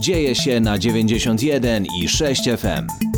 Dzieje się na 91 i 6 FM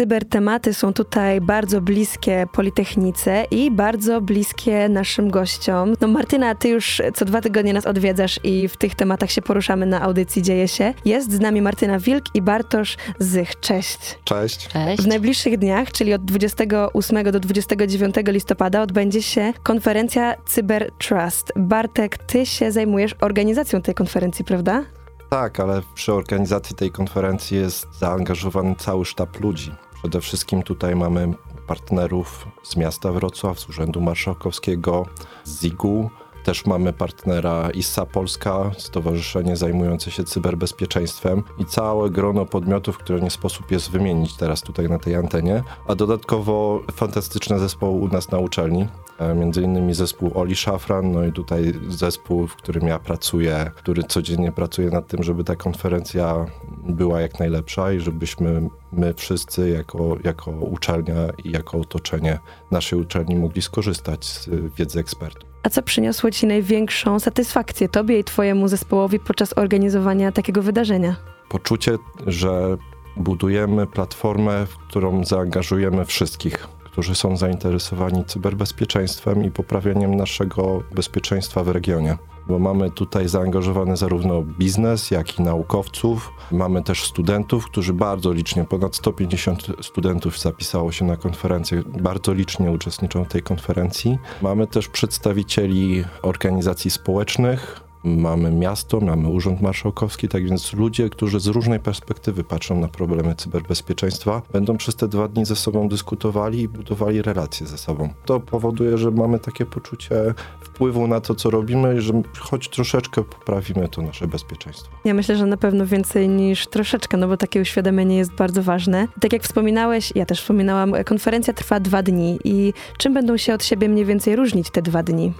cybertematy są tutaj bardzo bliskie Politechnice i bardzo bliskie naszym gościom. No Martyna, ty już co dwa tygodnie nas odwiedzasz i w tych tematach się poruszamy na audycji Dzieje się. Jest z nami Martyna Wilk i Bartosz Zych. Cześć. Cześć. Cześć. W najbliższych dniach, czyli od 28 do 29 listopada odbędzie się konferencja Cyber Trust. Bartek, ty się zajmujesz organizacją tej konferencji, prawda? Tak, ale przy organizacji tej konferencji jest zaangażowany cały sztab ludzi. Przede wszystkim tutaj mamy partnerów z miasta Wrocław, z Urzędu Marszałkowskiego, z ZIG-u, też mamy partnera ISSA Polska, stowarzyszenie zajmujące się cyberbezpieczeństwem i całe grono podmiotów, które nie sposób jest wymienić teraz tutaj na tej antenie. A dodatkowo fantastyczne zespoły u nas na uczelni, e, między innymi zespół Oli Szafran, no i tutaj zespół, w którym ja pracuję, który codziennie pracuje nad tym, żeby ta konferencja była jak najlepsza i żebyśmy my wszyscy jako, jako uczelnia i jako otoczenie naszej uczelni mogli skorzystać z wiedzy ekspertów. A co przyniosło Ci największą satysfakcję Tobie i Twojemu zespołowi podczas organizowania takiego wydarzenia? Poczucie, że budujemy platformę, w którą zaangażujemy wszystkich, którzy są zainteresowani cyberbezpieczeństwem i poprawianiem naszego bezpieczeństwa w regionie bo mamy tutaj zaangażowany zarówno biznes, jak i naukowców. Mamy też studentów, którzy bardzo licznie, ponad 150 studentów zapisało się na konferencję, bardzo licznie uczestniczą w tej konferencji. Mamy też przedstawicieli organizacji społecznych, mamy miasto, mamy Urząd Marszałkowski, tak więc ludzie, którzy z różnej perspektywy patrzą na problemy cyberbezpieczeństwa, będą przez te dwa dni ze sobą dyskutowali i budowali relacje ze sobą. To powoduje, że mamy takie poczucie wpływu na to, co robimy że choć troszeczkę poprawimy to nasze bezpieczeństwo. Ja myślę, że na pewno więcej niż troszeczkę, no bo takie uświadomienie jest bardzo ważne. Tak jak wspominałeś, ja też wspominałam, konferencja trwa dwa dni i czym będą się od siebie mniej więcej różnić te dwa dni?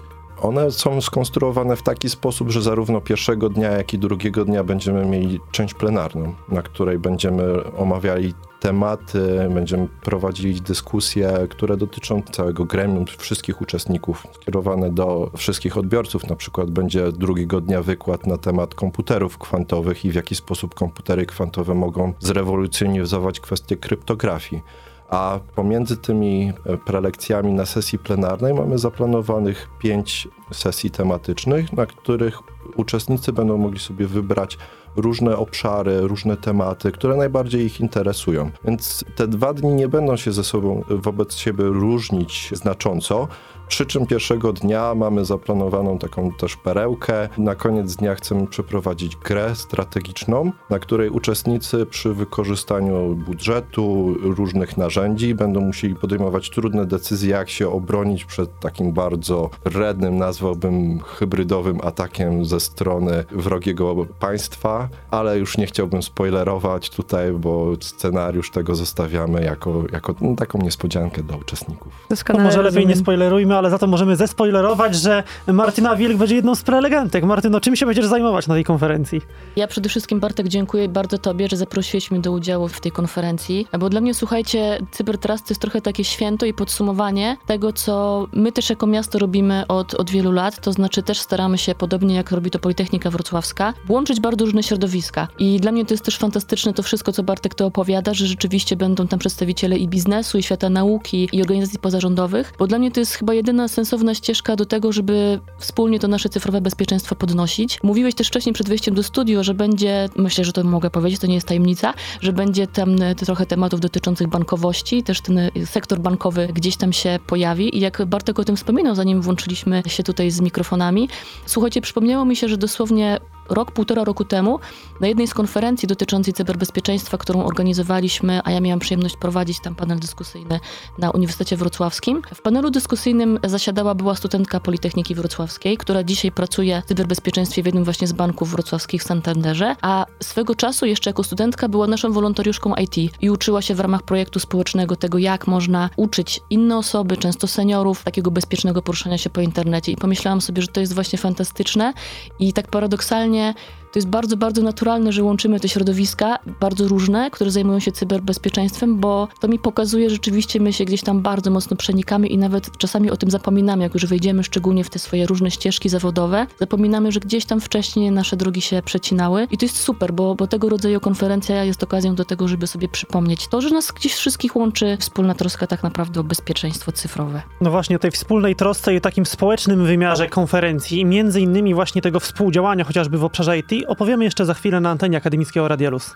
One są skonstruowane w taki sposób, że zarówno pierwszego dnia, jak i drugiego dnia będziemy mieli część plenarną, na której będziemy omawiali tematy, będziemy prowadzili dyskusje, które dotyczą całego gremium, wszystkich uczestników, skierowane do wszystkich odbiorców. Na przykład będzie drugiego dnia wykład na temat komputerów kwantowych i w jaki sposób komputery kwantowe mogą zrewolucjonizować kwestię kryptografii a pomiędzy tymi e, prelekcjami na sesji plenarnej mamy zaplanowanych pięć sesji tematycznych, na których uczestnicy będą mogli sobie wybrać różne obszary, różne tematy, które najbardziej ich interesują. Więc te dwa dni nie będą się ze sobą wobec siebie różnić znacząco, przy czym pierwszego dnia mamy zaplanowaną taką też perełkę. Na koniec dnia chcemy przeprowadzić grę strategiczną, na której uczestnicy przy wykorzystaniu budżetu, różnych narzędzi będą musieli podejmować trudne decyzje, jak się obronić przed takim bardzo rednym, nazwałbym hybrydowym atakiem ze strony wrogiego państwa, ale już nie chciałbym spoilerować tutaj, bo scenariusz tego zostawiamy jako, jako no, taką niespodziankę dla uczestników. Doskonale no może lepiej nie spoilerujmy, ale za to możemy zespoilerować, że Martyna Wilk będzie jedną z prelegentek. Martyno, czym się będziesz zajmować na tej konferencji? Ja przede wszystkim, Bartek, dziękuję bardzo tobie, że zaprosiłeś mnie do udziału w tej konferencji, bo dla mnie, słuchajcie, Cybertrust to jest trochę takie święto i podsumowanie tego, co my też jako miasto robimy od, od wielu lat, to znaczy też staramy się, podobnie jak robi to Politechnika Wrocławska, łączyć bardzo różne środowiska. I dla mnie to jest też fantastyczne to wszystko, co Bartek to opowiada, że rzeczywiście będą tam przedstawiciele i biznesu, i świata nauki, i organizacji pozarządowych, bo dla mnie to jest chyba jedyna sensowna ścieżka do tego, żeby wspólnie to nasze cyfrowe bezpieczeństwo podnosić. Mówiłeś też wcześniej przed wejściem do studio, że będzie, myślę, że to mogę powiedzieć, to nie jest tajemnica, że będzie tam e, trochę tematów dotyczących bankowości, też ten e, sektor bankowy gdzieś tam się pojawi i jak Bartek o tym wspominał, zanim włączyliśmy się tutaj z mikrofonami, słuchajcie, przypomniało mi się, że dosłownie rok, półtora roku temu na jednej z konferencji dotyczącej cyberbezpieczeństwa, którą organizowaliśmy, a ja miałam przyjemność prowadzić tam panel dyskusyjny na Uniwersytecie Wrocławskim. W panelu dyskusyjnym zasiadała była studentka Politechniki Wrocławskiej, która dzisiaj pracuje w cyberbezpieczeństwie w jednym właśnie z banków wrocławskich w Santanderze, a swego czasu jeszcze jako studentka była naszą wolontariuszką IT i uczyła się w ramach projektu społecznego tego, jak można uczyć inne osoby, często seniorów, takiego bezpiecznego poruszania się po internecie. I pomyślałam sobie, że to jest właśnie fantastyczne i tak paradoksalnie образования – to jest bardzo, bardzo naturalne, że łączymy te środowiska, bardzo różne, które zajmują się cyberbezpieczeństwem, bo to mi pokazuje, że rzeczywiście my się gdzieś tam bardzo mocno przenikamy i nawet czasami o tym zapominamy, jak już wejdziemy szczególnie w te swoje różne ścieżki zawodowe, zapominamy, że gdzieś tam wcześniej nasze drogi się przecinały i to jest super, bo, bo tego rodzaju konferencja jest okazją do tego, żeby sobie przypomnieć to, że nas gdzieś wszystkich łączy wspólna troska tak naprawdę o bezpieczeństwo cyfrowe. No właśnie o tej wspólnej trosce i takim społecznym wymiarze konferencji i między innymi właśnie tego współdziałania chociażby w obszarze IT opowiemy jeszcze za chwilę na antenie akademickiego Radia Luz.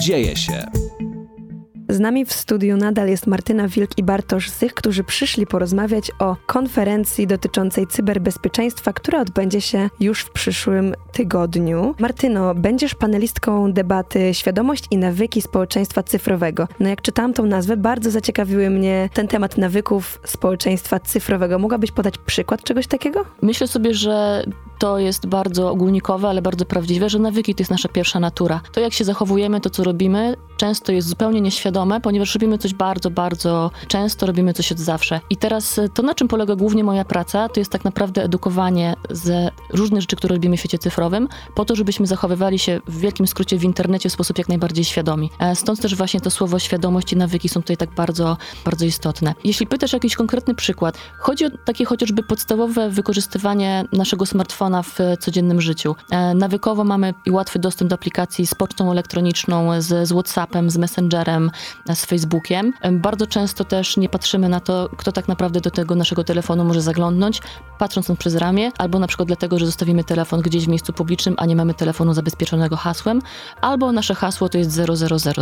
Dzieje się. Z nami w studiu nadal jest Martyna Wilk i Bartosz Zych, którzy przyszli porozmawiać o konferencji dotyczącej cyberbezpieczeństwa, która odbędzie się już w przyszłym tygodniu. Martyno, będziesz panelistką debaty Świadomość i nawyki społeczeństwa cyfrowego. No jak czytałam tą nazwę, bardzo zaciekawiły mnie ten temat nawyków społeczeństwa cyfrowego. Mogłabyś podać przykład czegoś takiego? Myślę sobie, że to jest bardzo ogólnikowe, ale bardzo prawdziwe, że nawyki to jest nasza pierwsza natura. To, jak się zachowujemy, to, co robimy, często jest zupełnie nieświadome, ponieważ robimy coś bardzo, bardzo często, robimy coś od zawsze. I teraz e, to, na czym polega głównie moja praca, to jest tak naprawdę edukowanie ze różnych rzeczy, które robimy w świecie cyfrowym, po to, żebyśmy zachowywali się w wielkim skrócie w internecie w sposób jak najbardziej świadomi. E, stąd też właśnie to słowo świadomość i nawyki są tutaj tak bardzo, bardzo istotne. Jeśli pytasz o jakiś konkretny przykład, chodzi o takie chociażby podstawowe wykorzystywanie naszego smartfona w codziennym życiu. E, nawykowo mamy łatwy dostęp do aplikacji z pocztą elektroniczną, z, z WhatsAppem, z Messengerem, z Facebookiem. Bardzo często też nie patrzymy na to, kto tak naprawdę do tego naszego telefonu może zaglądnąć, patrząc na przez ramię, albo na przykład dlatego, że zostawimy telefon gdzieś w miejscu publicznym, a nie mamy telefonu zabezpieczonego hasłem, albo nasze hasło to jest 0000.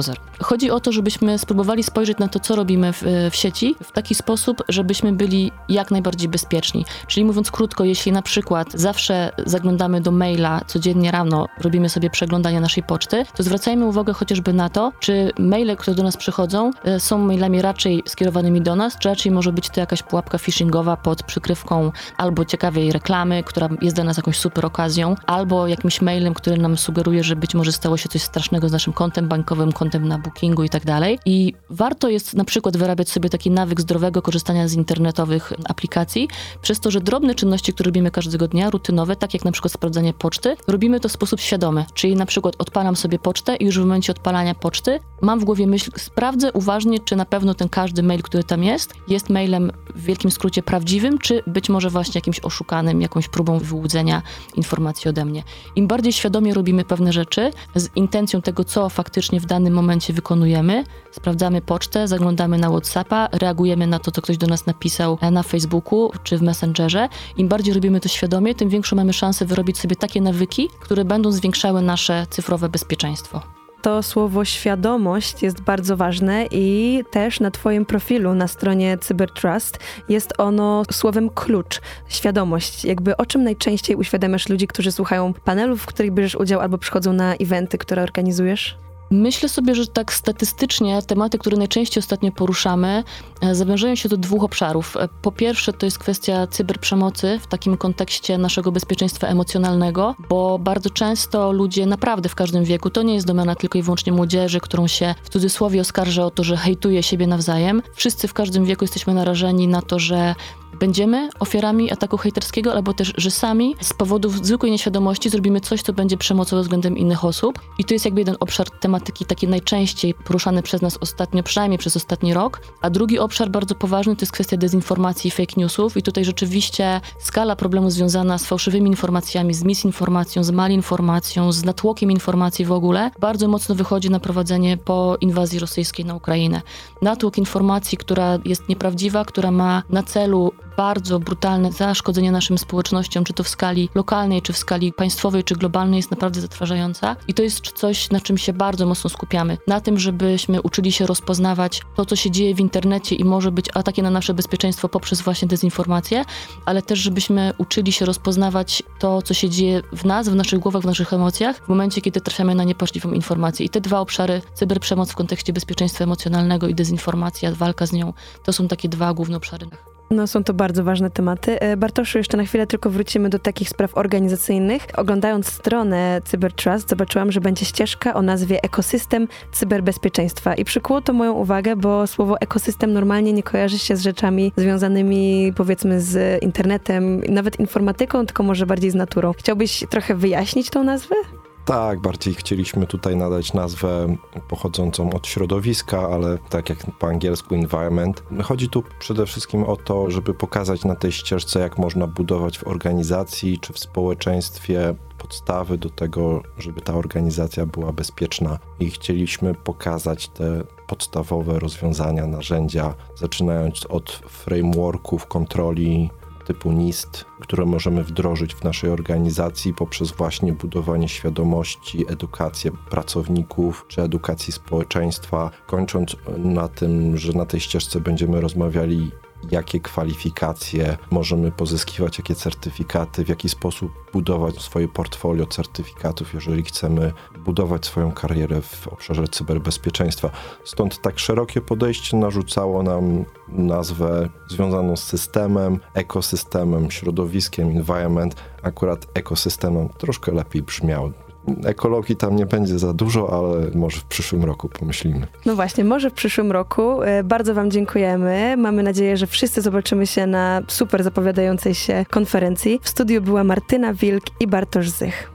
Chodzi o to, żebyśmy spróbowali spojrzeć na to, co robimy w, w sieci w taki sposób, żebyśmy byli jak najbardziej bezpieczni. Czyli mówiąc krótko, jeśli na przykład zawsze zaglądamy do maila codziennie rano, robimy sobie przeglądanie naszej poczty, to zwracajmy uwagę chociażby na to, czy maile, które do nas przychodzą, e, są mailami raczej skierowanymi do nas, czy raczej może być to jakaś pułapka phishingowa pod przykrywką albo ciekawej reklamy, która jest dla nas jakąś super okazją, albo jakimś mailem, który nam sugeruje, że być może stało się coś strasznego z naszym kontem bankowym, kontem na bookingu i tak dalej. I warto jest na przykład wyrabiać sobie taki nawyk zdrowego korzystania z internetowych aplikacji, przez to, że drobne czynności, które robimy każdego dnia, rutynowe, tak jak na przykład sprawdzanie poczty, robimy to w sposób świadomy. Czyli na przykład odpalam sobie pocztę i już w momencie odpalania poczty mam w głowie myśl, sprawdzę uważnie, czy na pewno ten każdy mail, który tam jest, jest mailem w wielkim skrócie prawdziwym, czy być może właśnie jakimś oszukanym, jakąś próbą wyłudzenia informacji ode mnie. Im bardziej świadomie robimy pewne rzeczy z intencją tego, co faktycznie w danym momencie wykonujemy, sprawdzamy pocztę, zaglądamy na WhatsAppa, reagujemy na to, co ktoś do nas napisał na Facebooku czy w Messengerze. Im bardziej robimy to świadomie, tym większą mamy szansę wyrobić sobie takie nawyki, które będą zwiększały nasze cyfrowe bezpieczeństwo to słowo świadomość jest bardzo ważne i też na Twoim profilu na stronie Cybertrust jest ono słowem klucz. Świadomość. Jakby o czym najczęściej uświadamiasz ludzi, którzy słuchają panelów, w których bierzesz udział albo przychodzą na eventy, które organizujesz? Myślę sobie, że tak statystycznie tematy, które najczęściej ostatnio poruszamy, e, zawężają się do dwóch obszarów. E, po pierwsze, to jest kwestia cyberprzemocy w takim kontekście naszego bezpieczeństwa emocjonalnego, bo bardzo często ludzie naprawdę w każdym wieku, to nie jest domena tylko i wyłącznie młodzieży, którą się w cudzysłowie oskarża o to, że hejtuje siebie nawzajem. Wszyscy w każdym wieku jesteśmy narażeni na to, że będziemy ofiarami ataku hejterskiego, albo też, że sami z powodów zwykłej nieświadomości zrobimy coś, co będzie przemocowe względem innych osób. I to jest jakby jeden obszar tematyki taki najczęściej poruszany przez nas ostatnio, przynajmniej przez ostatni rok. A drugi obszar bardzo poważny to jest kwestia dezinformacji i fake newsów. I tutaj rzeczywiście skala problemu związana z fałszywymi informacjami, z misinformacją, z malinformacją, z natłokiem informacji w ogóle, bardzo mocno wychodzi na prowadzenie po inwazji rosyjskiej na Ukrainę. Natłok informacji, która jest nieprawdziwa, która ma na celu bardzo brutalne zaszkodzenie naszym społecznościom, czy to w skali lokalnej, czy w skali państwowej, czy globalnej, jest naprawdę zatrważająca. I to jest coś, na czym się bardzo mocno skupiamy. Na tym, żebyśmy uczyli się rozpoznawać to, co się dzieje w internecie i może być atakiem na nasze bezpieczeństwo poprzez właśnie dezinformację, ale też, żebyśmy uczyli się rozpoznawać to, co się dzieje w nas, w naszych głowach, w naszych emocjach, w momencie, kiedy trafiamy na niepoczciwą informację. I te dwa obszary, cyberprzemoc w kontekście bezpieczeństwa emocjonalnego i dezinformacja, walka z nią, to są takie dwa główne obszary. No są to bardzo ważne tematy. E, Bartoszu, jeszcze na chwilę tylko wrócimy do takich spraw organizacyjnych. Oglądając stronę CyberTrust zobaczyłam, że będzie ścieżka o nazwie Ekosystem Cyberbezpieczeństwa i przykuło to moją uwagę, bo słowo ekosystem normalnie nie kojarzy się z rzeczami związanymi powiedzmy z internetem, nawet informatyką, tylko może bardziej z naturą. Chciałbyś trochę wyjaśnić tą nazwę? Tak, bardziej chcieliśmy tutaj nadać nazwę pochodzącą od środowiska, ale tak jak po angielsku environment. Chodzi tu przede wszystkim o to, żeby pokazać na tej ścieżce, jak można budować w organizacji czy w społeczeństwie podstawy do tego, żeby ta organizacja była bezpieczna. I chcieliśmy pokazać te podstawowe rozwiązania, narzędzia, zaczynając od frameworków kontroli typu NIST, które możemy wdrożyć w naszej organizacji poprzez właśnie budowanie świadomości, edukację pracowników czy edukację społeczeństwa, kończąc na tym, że na tej ścieżce będziemy rozmawiali jakie kwalifikacje możemy pozyskiwać, jakie certyfikaty, w jaki sposób budować swoje portfolio certyfikatów, jeżeli chcemy budować swoją karierę w obszarze cyberbezpieczeństwa. Stąd tak szerokie podejście narzucało nam nazwę związaną z systemem, ekosystemem, środowiskiem, environment. Akurat ekosystemem troszkę lepiej brzmiało. Ekologii tam nie będzie za dużo, ale może w przyszłym roku pomyślimy. No właśnie, może w przyszłym roku. E, Bardzo Wam dziękujemy. Mamy nadzieję, że wszyscy zobaczymy się na super zapowiadającej się konferencji. W studiu była Martyna Wilk i Bartosz Zych.